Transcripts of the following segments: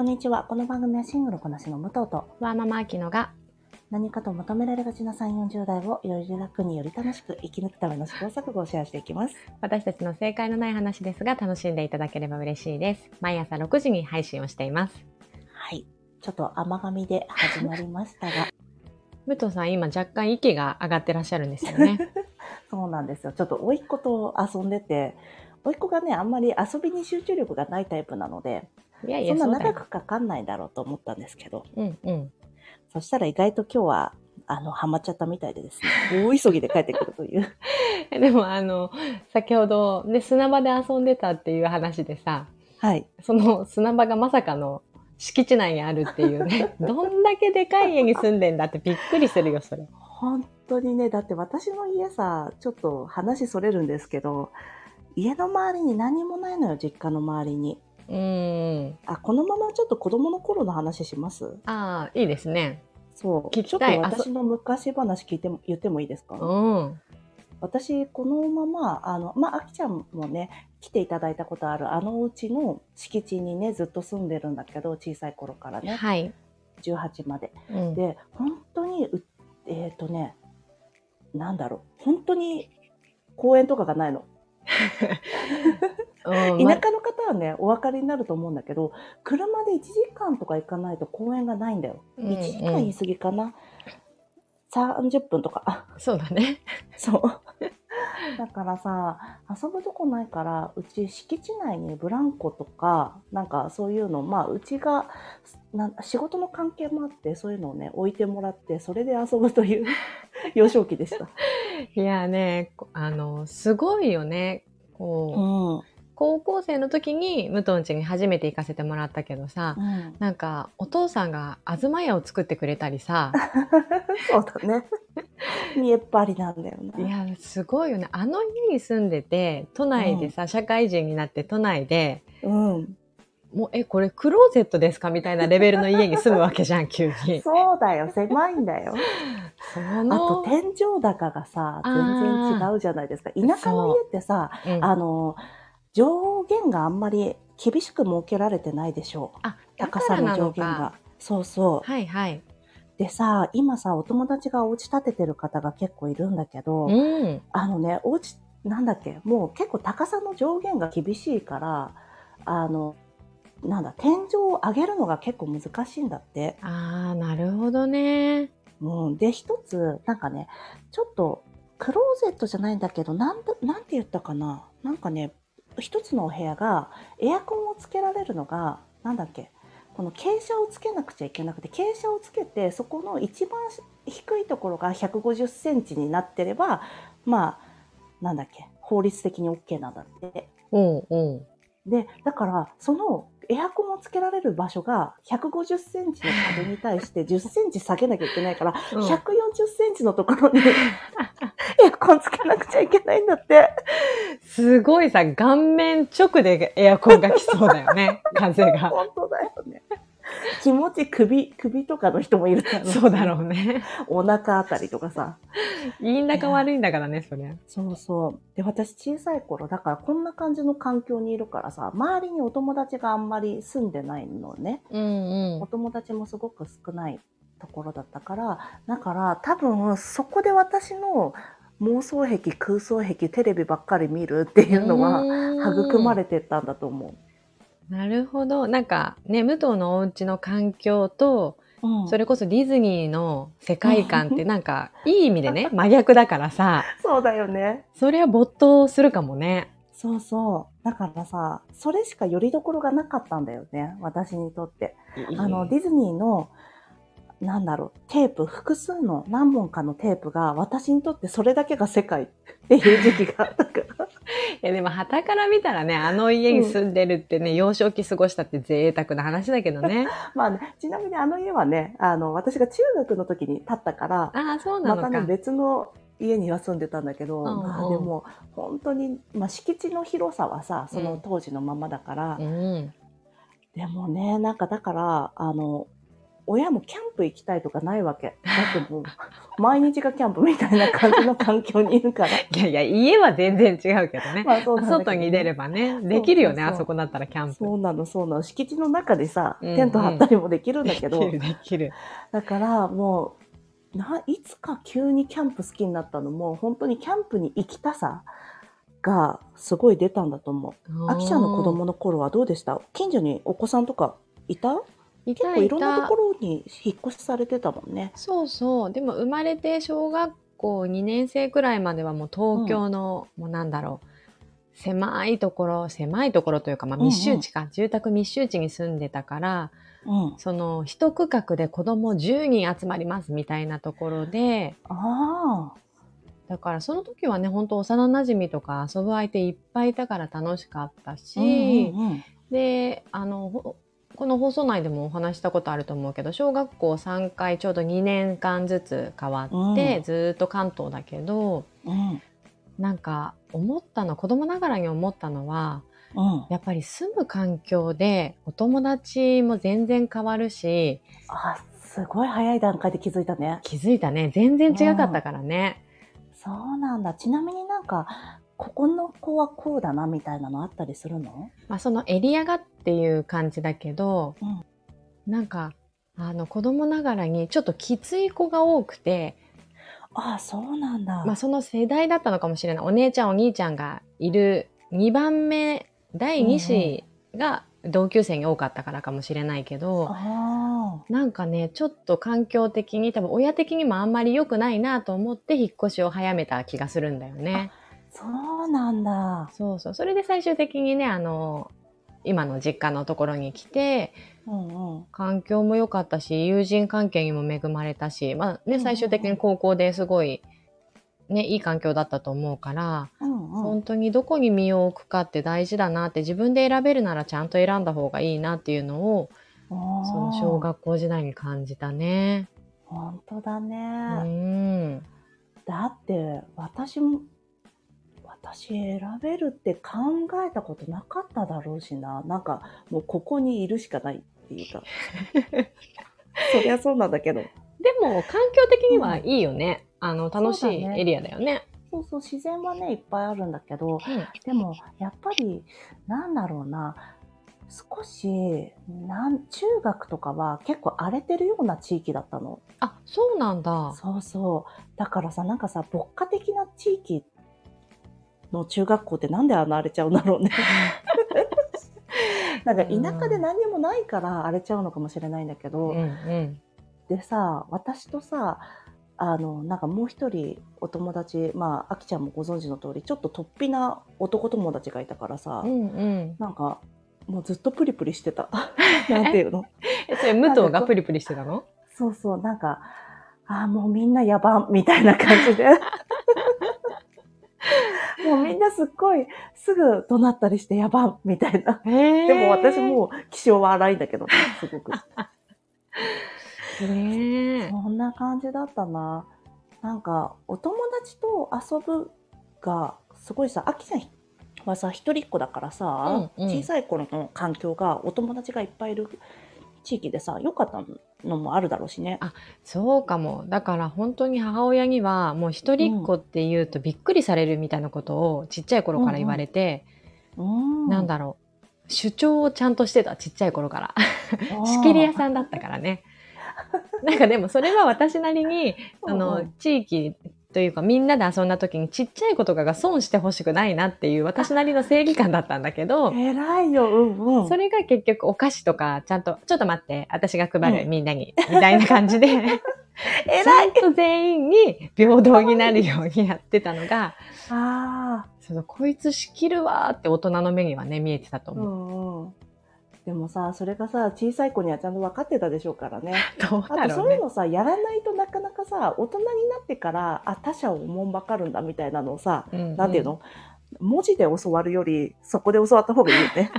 こんにちは。この番組はシングルこなしの武藤とワーママアキノが何かと求められがちな3、40代をより楽により楽しく生き抜くための試行錯誤をシェアしていきます。私たちの正解のない話ですが楽しんでいただければ嬉しいです。毎朝6時に配信をしています。はい。ちょっと甘噛みで始まりましたが、武藤さん今若干息が上がってらっしゃるんですよね。そうなんですよ。ちょっと甥っ子と遊んでて、甥っ子がね、あんまり遊びに集中力がないタイプなので、いやいそんなやそうだよ。長くかかんないだろうと思ったんですけど、うんうん。そしたら意外と今日は、あの、ハマっちゃったみたいでですね、大急ぎで帰ってくるという。でもあの先ほどね砂場で遊んでたっていう話でさ、はい。その砂場がまさかの敷地内にあるっていうね、どんだけでかい家に住んでんだってびっくりするよそれ。本当にね、だって私の家さ、ちょっと話それるんですけど、家の周りに何もないのよ、実家の周りに。うーん。あ、このままちょっと子供の頃の話します？ああいいですね。そう。ちょっと私の昔話聞いても、言ってもいいですか？うん。私、このまま、あの、まあ、あきちゃんもね、来ていただいたことあるあのお家の敷地にね、ずっと住んでるんだけど、小さい頃からね、はい。18まで。うん、で、本当にう、えっ、とね、なんだろう、本当に公園とかがないの。田舎の方はね、お分かりになると思うんだけど、車で1時間とか行かないと公園がないんだよ。うんうん1時間言い過ぎかな。30分とか。あそうだね。そう。だからさ、遊ぶとこないから、うち敷地内にブランコとか、なんかそういうの、まあ、うちが、な仕事の関係もあって、そういうのをね、置いてもらって、それで遊ぶという 幼少期でした。いやね、こあの、すごいよね。こう、うん。うん。高校生の時に武藤ん家に初めて行かせてもらったけどさ、なんかお父さんが東屋を作ってくれたりさ、そうだね。見えっ張りなんだよいね。や、すごいよね。あの家に住んでて、都内でさ、社会人になって都内で、うん。もう、え、これクローゼットですかみたいなレベルの家に住むわけじゃん、急に。そうだよ、狭いんだよ。そあのと、天井高がさ、全然違うじゃないですか。田舎の家ってさ、うんあの、上限があんまり厳しく設けられてないでしょう。あ、高さの上限が。。そうそう。はいはい。でさ、今さ、お友達がお家建ててる方が結構いるんだけど、うん。あのね、お家、なんだっけ、もう結構高さの上限が厳しいから、あの、なんだ、天井を上げるのが結構難しいんだって。ああ、なるほどね。うん。で、一つ、なんかね、ちょっと、クローゼットじゃないんだけど、なんだ、なんて言ったかな。なんかね、一つのお部屋が、エアコンをつけられるのが、なんだっけ、この傾斜をつけなくちゃいけなくて、傾斜をつけて、そこの一番低いところが150センチになってれば、まあ、なんだっけ、法律的に OK なんだって。うおう。で、だから、そのエアコンをつけられる場所が150センチの壁に対して10センチ下げなきゃいけないから、うん140センチのところに エアコンつけなくちゃいけないんだって。すごいさ、顔面直でエアコンが来そうだよね、風が。本当だよね。気持ち首、首とかの人もいるから、そうだろうね。お腹あたりとかさ。いいんだか悪いんだからね、それ。そうそう。で、私小さい頃、だからこんな感じの環境にいるからさ、周りにお友達があんまり住んでないのね。うんお友達もすごく少ないところだったから、だから多分そこで私の妄想癖、空想癖、テレビばっかり見るっていうのは育まれてったんだと思なるほど。なんかね、武藤のお家の環境と、う。うん、それこそディズニーの世界観ってなんか、いい意味でね、真逆だからさ、そうだよね。それは没頭するかもね。そうそう。だからさ、それしかよりどころがなかったんだよね、私にとって。あの、ディズニーの、なんだろう、テープ、複数の何本かのテープが、私にとってそれだけが世界っていう時期があったから。いやでも、旗から見たらね、あの家に住んでるってね、幼少期過ごしたって贅沢な話だけどね。まあね、ちなみにあの家はね、あの、私が中学の時に建ったから、ああ、そうなのか。またね、別の家には住んでたんだけど、うんうんまあでも、本当に、まあ敷地の広さはさ、その当時のままだから、うん。でもね、なんかだから、あの、親もキャンプ行きたいとかないわけ。だってもう、毎日がキャンプみたいな感じの環境にいるから。いやいや、家は全然違うけどね。まあそう外に出ればね、できるよね、あそこだったらキャンプ。そうなの、そうなの。敷地の中でさ、テント張ったりもできるんだけど。できる、できる。だから、もう、ないつか急にキャンプ好きになったのも、本当にキャンプに行きたさがすごい出たんだと思う。あきちゃんの子供の頃はどうでした？近所にお子さんとかいた？結構いろんなところに引っ越しされてたもんね。そうそう。でも生まれて小学校2年生くらいまではもう東京の、うん、もうなんだろう。狭いところ、狭いところというか、まあ、密集地か、うんうん、住宅密集地に住んでたから、うん、その一区画で子供10人集まりますみたいなところで、あだからその時はね、本当幼馴染とか遊ぶ相手いっぱいいたから楽しかったし、うんうんうん、で、あの、この放送内でもお話したことあると思うけど小学校3回ちょうど2年間ずつ変わって、うん、ずっと関東だけど、うん、なんか思ったの子供ながらに思ったのは、うん、やっぱり住む環境でお友達も全然変わるしあすごい早い段階で気づいたね。気づいたね。全然違かったからね、そうなんだ。ちなみになんかここの子はこうだなみたいなのあったりするの？まあ、そのエリアがっていう感じだけど、うん、なんかあの子供ながらにちょっときつい子が多くてああそうなんだ、まあ、その世代だったのかもしれない。お姉ちゃんお兄ちゃんがいる2番目第2子が同級生に多かったからかもしれないけど、うん、なんかねちょっと環境的に多分親的にもあんまり良くないなと思って引っ越しを早めた気がするんだよね。そうなんだ。そうそう。それで最終的にね、あの、今の実家のところに来て、うんうん、環境も良かったし、友人関係にも恵まれたし、まあね、最終的に高校ですごい、ね、いい環境だったと思うから、うんうん、本当にどこに身を置くかって大事だなって、自分で選べるならちゃんと選んだ方がいいなっていうのを、その小学校時代に感じたね。本当だね。うん。だって、私も、私選べるって考えたことなかっただろうしな。なんかもうここにいるしかないっていうか。そりゃそうなんだけど。でも環境的にはいいよね。うん、あの楽しいエリアだよね。そうそう、自然はね、いっぱいあるんだけど、うん、でも、やっぱり、なんだろうな、少し、なん、中学とかは結構荒れてるような地域だったの。あ、そうなんだ。そうそう。だからさ、なんかさ、牧歌的な地域の中学校ってなんであの荒れちゃうんだろうね。なんか田舎で何にもないから荒れちゃうのかもしれないんだけど、うんうん、でさ、私とさ、あの、なんかもう一人お友達、まあ、あきちゃんもご存知の通り、ちょっと突飛な男友達がいたからさ、うんうん、なんか、もうずっとプリプリしてた。なんていうの？え、それ武藤がプリプリしてたの？そうそう、なんか、ああ、もうみんなやばん、みたいな感じで。もうみんなすっごいすぐ怒鳴ったりしてやばんみたいな。でも私も気性は荒いんだけどね、すごく。へそんな感じだったな。なんか、お友達と遊ぶが、すごいさ、秋ちゃんはさ、一人っ子だからさ、うんうん、小さい頃の環境がお友達がいっぱいいる地域でさ、良かったのもあるだろうしね。あ、そうかも。だから本当に母親にはもう一人っ子って言うとびっくりされるみたいなことをちっちゃい頃から言われて、うんうん、なんだろう。主張をちゃんとしてた、ちっちゃい頃から。仕切り屋さんだったからね。なんかでもそれは私なりに、あの、地域というかみんなで遊んだ時にちっちゃい子とかが損してほしくないなっていう私なりの正義感だったんだけど。偉いよ、うんうん。それが結局お菓子とかちゃんと、ちょっと待って、私が配る、うん、みんなに、みたいな感じで。偉いと全員に平等になるようにやってたのが、ああ。その、こいつ仕切るわーって大人の目にはね、見えてたと思う。うんうんでもさ、それがさ、小さい子にはちゃんと分かってたでしょうからね。どうだろう、ね、あとそういうのさ、やらないとなかなかさ、大人になってから、あ、他者を思んばかるんだみたいなのをさ、うんうん、なんていうの？文字で教わるより、そこで教わった方がいいよね。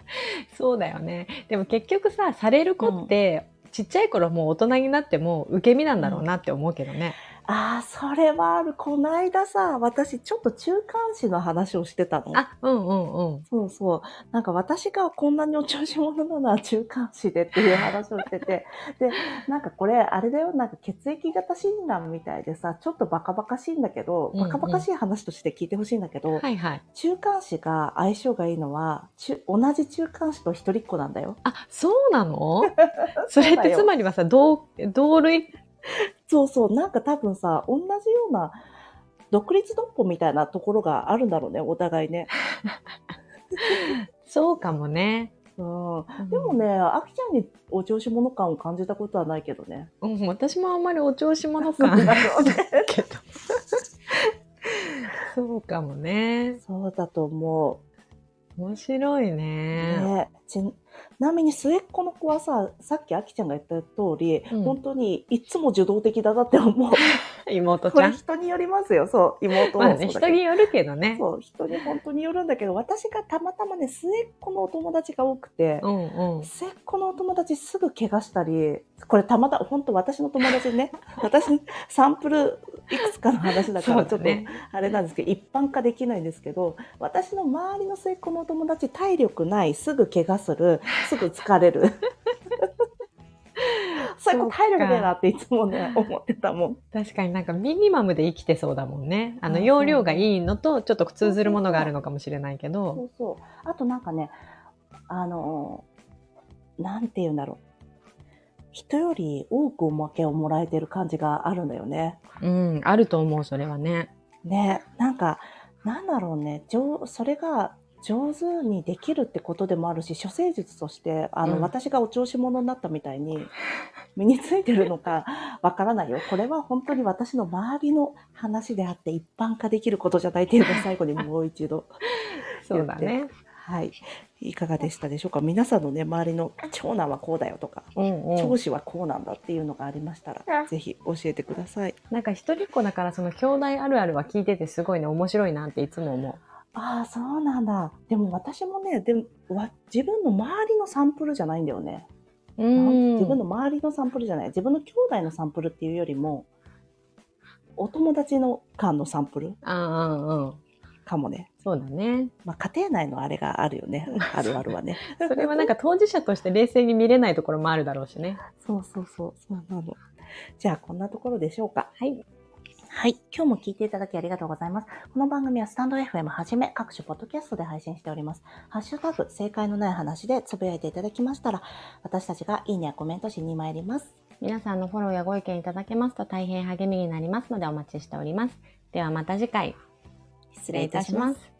そうだよね。でも結局さ、される子って、うん、ちっちゃい頃もう大人になっても受け身なんだろうなって思うけどね。ああ、それはある。こないださ、私ちょっと中間子の話をしてたの。あ、うんうんうん。そうそう。なんか私がこんなにお調子者なのは中間子でっていう話をしてて。で、なんかこれ、あれだよ、なんか血液型診断みたいでさ、ちょっとバカバカしいんだけど、うんうんバカバカしい話として聞いてほしいんだけど、はいはい。中間子が相性がいいのは、中同じ中間子と一人っ子なんだよ。あ、そうなの？それってつまりはさ、同、同類？そうそう、なんか多分さ、同じような、独立独歩みたいなところがあるんだろうね、お互いね。そうかもね。うん、でもね、あきちゃんにお調子者感を感じたことはないけどね。うん、私もあんまりお調子者感ない けど。そうかもね。そうだと思面白いうね。ねちなみに末っ子の子はさ、さっきあきちゃんが言った通り、うん本当にいつも受動的だなって思う。妹ちゃん。これ人によりますよ、そう。妹まあね、人によるけどね。そう、人に本当によるんだけど、私がたまたまね、末っ子のお友達が多くて、うんうん。末っ子のお友達すぐ怪我したり、これたまたま、本当私の友達ね、私サンプルいくつかの話だから、ちょっと、ね。あれなんですけど、一般化できないんですけど、私の周りの末っ子のお友達、体力ない、すぐ怪我する、すぐ疲れる。そういう子体力ねえなっていつもね、思ってたもん。確かになんかミニマムで生きてそうだもんね。あの、あ容量がいいのとちょっと通ずるものがあるのかもしれないけそど。うそう。あとなんかね、あの、なんて言うんだろう。人より多くおまけをもらえてる感じがあるんだよね。うん、あると思う、それはね。ね、なんか、なんだろうね、上それが上手にできるってことでもあるし、処世術として、あの、うん私がお調子者になったみたいに、身についてるのか わからないよ。これは本当に私の周りの話であって、一般化できることじゃないっていうのを最後にもう一度。そうだね。はい。いかがでしたでしょうか？皆さんのね、周りの長男はこうだよとか、うんうん長。子はこうなんだっていうのがありましたら、ぜひ教えてください。なんか一人っ子だからその兄弟あるあるは聞いててすごいね、面白いなっていつも思う。ああ、そうなんだ。でも私もね、でもわ自分の周りのサンプルじゃないんだよね。うなん自分の周りのサンプルじゃない。自分の兄弟のサンプルっていうよりも、お友達の間のサンプルああ、うんうん。かもね。そうだね。まあ、家庭内のあれがあるよね。あるあるはね。それはなんか当事者として冷静に見れないところもあるだろうしね。そうそうそう、そうなの。じゃあ、こんなところでしょうか。はい。はい。今日も聞いていただきありがとうございます。この番組はスタンド FM はじめ各種ポッドキャストで配信しております。ハッシュタグ、正解のない話でつぶやいていただきましたら、私たちがいいねやコメントしに参ります。皆さんのフォローやご意見いただけますと大変励みになりますのでお待ちしております。ではまた次回。失礼いたします。